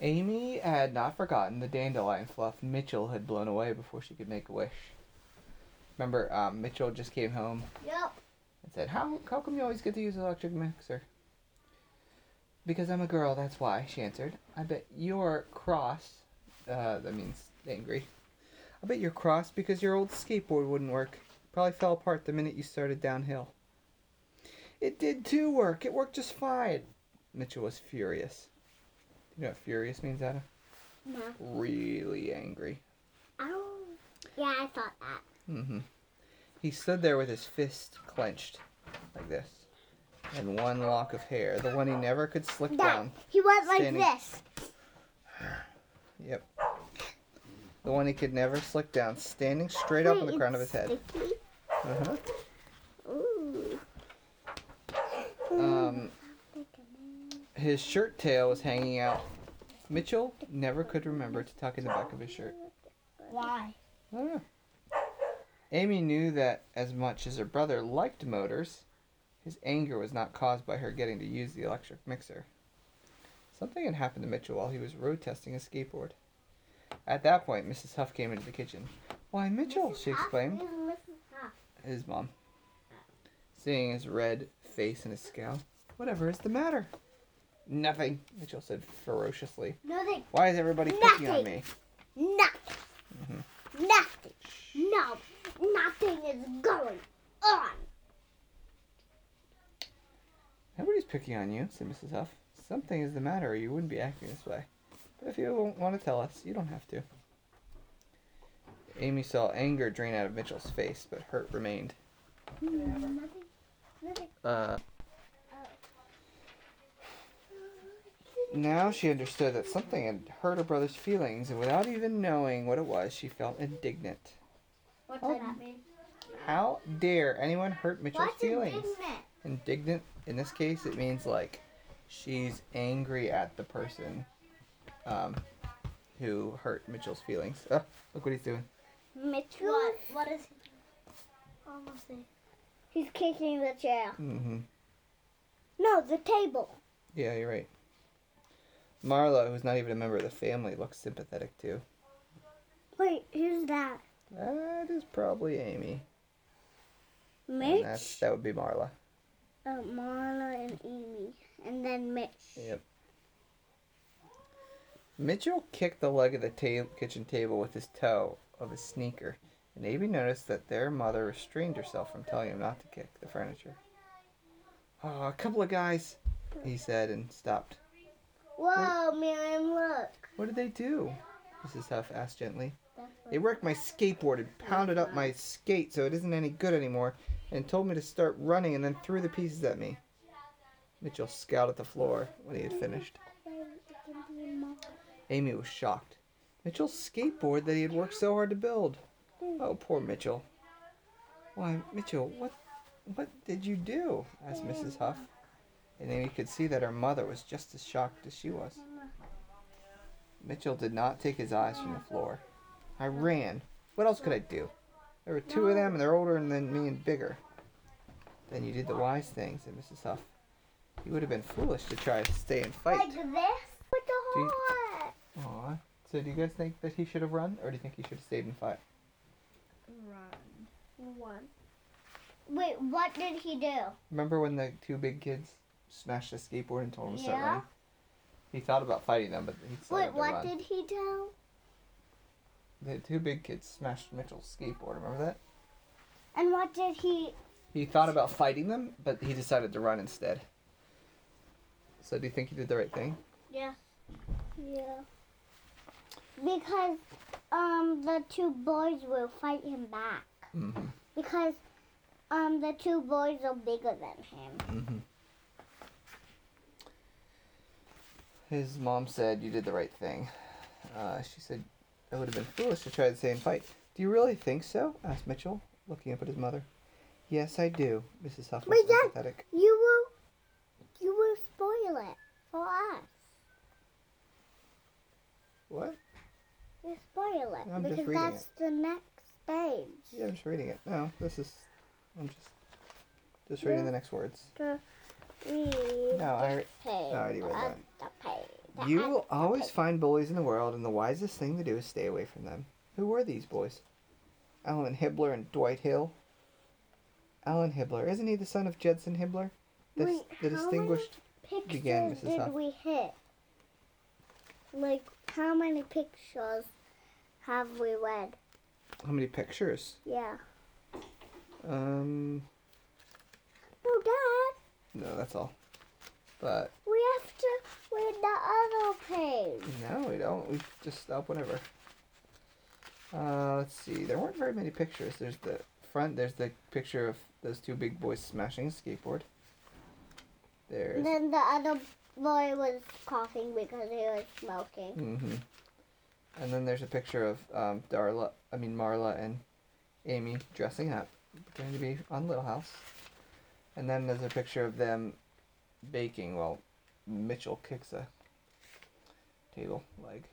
Amy had not forgotten the dandelion fluff Mitchell had blown away before she could make a wish. Remember, um, Mitchell just came home Yep. and said, how, how come you always get to use the electric mixer? Because I'm a girl, that's why, she answered. I bet you're cross. Uh, that means angry. I bet you're cross because your old skateboard wouldn't work. Probably fell apart the minute you started downhill. It did too work. It worked just fine. Mitchell was furious. You know what furious means, Anna? No. Really angry. Oh. Yeah, I thought that. Mm-hmm. He stood there with his fist clenched, like this, and one lock of hair, the one he never could slick Dad, down. he went like this. Yep. The one he could never slick down, standing straight up on the crown of his head. Uh-huh. Ooh. Um, his shirt tail was hanging out. Mitchell never could remember to tuck in the back of his shirt. Why? I don't know. Amy knew that as much as her brother liked motors, his anger was not caused by her getting to use the electric mixer. Something had happened to Mitchell while he was road testing his skateboard. At that point, Mrs. Huff came into the kitchen. Why, Mitchell, she exclaimed. Huff? His mom. Seeing his red face and his scowl. Whatever is the matter? Nothing, Mitchell said ferociously. Nothing. Why is everybody picking on me? Nothing. Mm-hmm. Nothing. No. Nothing is going on. Nobody's picking on you, said Mrs. Huff. Something is the matter, or you wouldn't be acting this way. But if you don't want to tell us, you don't have to. Amy saw anger drain out of Mitchell's face, but hurt remained. Nothing. Nothing. Uh, now she understood that something had hurt her brother's feelings, and without even knowing what it was, she felt indignant. What Oh. does that mean? How dare anyone hurt Mitchell's What's feelings? indignant? Indignant, in this case, it means like she's angry at the person um, who hurt Mitchell's feelings. Oh, look what he's doing. Mitchell? what? What is he? Almost there. He's kicking the chair. hmm No, the table. Yeah, you're right. Marla, who's not even a member of the family, looks sympathetic too. Wait, who's that? That is probably Amy. Mitch, that's, that would be Marla. uh, Marla, and Amy, and then Mitch. Yep. Mitchell kicked the leg of the ta- kitchen table with his toe of his sneaker, and Amy noticed that their mother restrained herself from telling him not to kick the furniture. Oh, a couple of guys, he said, and stopped. Whoa, Miriam, look. What did they do? Mrs. Huff asked gently. They wrecked my skateboard and pounded up my skate so it isn't any good anymore, and told me to start running and then threw the pieces at me. Mitchell scowled at the floor when he had finished. Amy was shocked. Mitchell's skateboard that he had worked so hard to build. Oh, poor Mitchell. Why, Mitchell, what what did you do? asked Mrs. Huff. And Amy could see that her mother was just as shocked as she was. Mitchell did not take his eyes from the floor. I ran. What else could I do? There were two of them, and they're older than me and bigger. Then you did the wise thing, said Mrs. Huff. You would have been foolish to try to stay and fight. Like this? With the you- heart. Aw. So do you guys think that he should have run, or do you think he should have stayed and fought? One. Wait, what did he do? Remember when the two big kids smashed the skateboard and told him to start Yeah. running? He thought about fighting them, but he Wait, decided to what run. did he do? The two big kids smashed Mitchell's skateboard. Remember that? And what did he? He thought about fighting them, but he decided to run instead. So do you think he did the right thing? Yeah. Yeah. Because um the two boys will fight him back. Mm-hmm. Because um the two boys are bigger than him. Mm-hmm. His mom said you did the right thing. Uh, she said it would have been foolish to try the same fight. Do you really think so? asked Mitchell, looking up at his mother. Yes, I do. Mrs. Huff was sympathetic. You will you will spoil it for us. What? You spoil it I'm just because reading that's the next page. Yeah, I'm just reading it. No, this is. I'm just. Just reading the next words. Read No, I. page I already read that. The page. The You will always find bullies in the world, and the wisest thing to do is stay away from them. Who were these boys? Alan Hibbler and Dwight Hill. Alan Hibbler, isn't he the son of Judson Hibbler? The, Wait, the how distinguished. Pictures began, Mrs. did Huff. we hit? Like, how many pictures have we read? How many pictures? Yeah. Um, No, Dad. no, that's all. But We have to read the other page. no, we don't. We just stop whenever. Uh, let's see. There weren't very many pictures. There's the front. There's the picture of those two big boys smashing a skateboard. There's. Then the other boy was coughing because he was smoking. Mm-hmm. And then there's a picture of um, Darla, I mean Marla and Amy dressing up, pretending to be on Little House. And then there's a picture of them baking while Mitchell kicks a table leg.